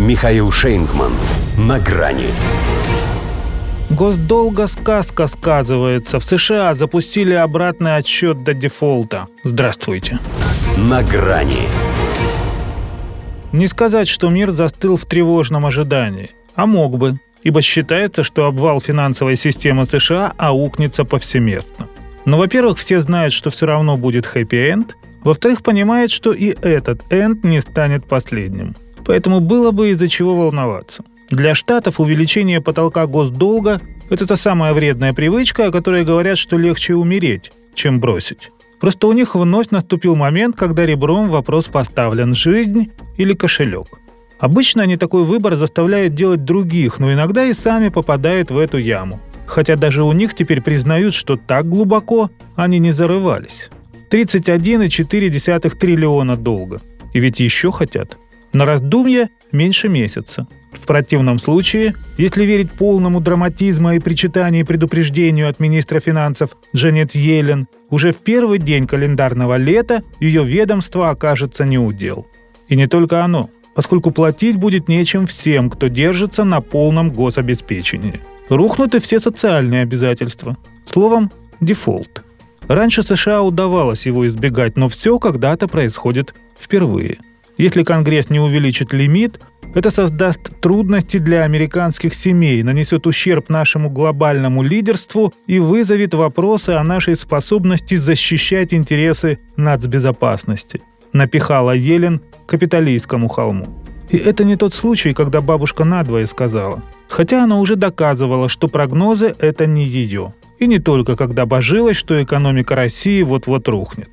Михаил Шейнгман. На грани. Госдолго сказка сказывается. В США запустили обратный отсчет до дефолта. Здравствуйте. На грани. Не сказать, что мир застыл в тревожном ожидании. А мог бы. Ибо считается, что обвал финансовой системы США аукнется повсеместно. Но, во-первых, все знают, что все равно будет хэппи-энд. Во-вторых, понимают, что и этот энд не станет последним. Поэтому было бы из-за чего волноваться. Для штатов увеличение потолка госдолга – это та самая вредная привычка, о которой говорят, что легче умереть, чем бросить. Просто у них вновь наступил момент, когда ребром вопрос поставлен – жизнь или кошелек. Обычно они такой выбор заставляют делать других, но иногда и сами попадают в эту яму. Хотя даже у них теперь признают, что так глубоко они не зарывались. 31,4 триллиона долга. И ведь еще хотят. На раздумье меньше месяца. В противном случае, если верить полному драматизма и причитанию и предупреждению от министра финансов Дженнет Йеллен, уже в первый день календарного лета ее ведомство окажется неудел. И не только оно, поскольку платить будет нечем всем, кто держится на полном гособеспечении. Рухнут и все социальные обязательства. Словом, дефолт. Раньше США удавалось его избегать, но все когда-то происходит впервые. Если Конгресс не увеличит лимит, это создаст трудности для американских семей, нанесет ущерб нашему глобальному лидерству и вызовет вопросы о нашей способности защищать интересы нацбезопасности. Напихала Елен капиталистскому холму. И это не тот случай, когда бабушка надвое сказала. Хотя она уже доказывала, что прогнозы – это не ее. И не только когда божилась, что экономика России вот-вот рухнет.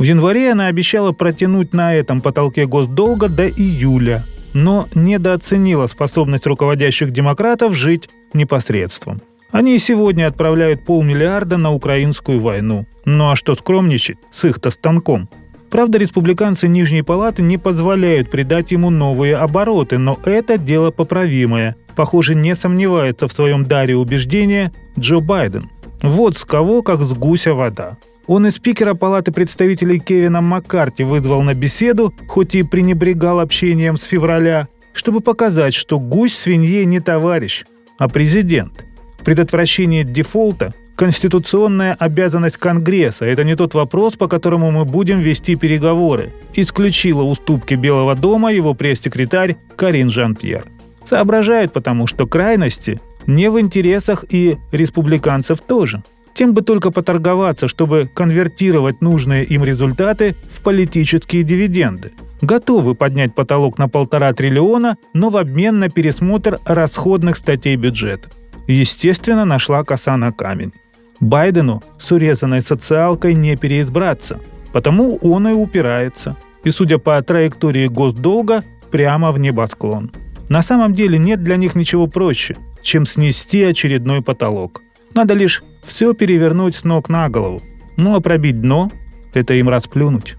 В январе она обещала протянуть на этом потолке госдолга до июля – но недооценила способность руководящих демократов жить непосредством. Они сегодня отправляют полмиллиарда на украинскую войну. Ну а что скромничать с их-то станком? Правда, республиканцы Нижней Палаты не позволяют придать ему новые обороты, но это дело поправимое. Похоже, не сомневается в своем даре убеждения Джо Байден. Вот с кого, как с гуся вода. Он и спикера Палаты представителей Кевина Маккарти вызвал на беседу, хоть и пренебрегал общением с февраля, чтобы показать, что гусь свинье не товарищ, а президент. Предотвращение дефолта – конституционная обязанность Конгресса. Это не тот вопрос, по которому мы будем вести переговоры. Исключила уступки Белого дома его пресс-секретарь Карин Жан-Пьер. Соображают потому, что крайности не в интересах и республиканцев тоже – тем бы только поторговаться, чтобы конвертировать нужные им результаты в политические дивиденды. Готовы поднять потолок на полтора триллиона, но в обмен на пересмотр расходных статей бюджета. Естественно, нашла коса на камень. Байдену с урезанной социалкой не переизбраться, потому он и упирается. И, судя по траектории госдолга, прямо в небосклон. На самом деле нет для них ничего проще, чем снести очередной потолок. Надо лишь все перевернуть с ног на голову. Ну а пробить дно – это им расплюнуть.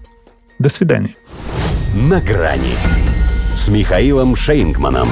До свидания. На грани с Михаилом Шейнгманом.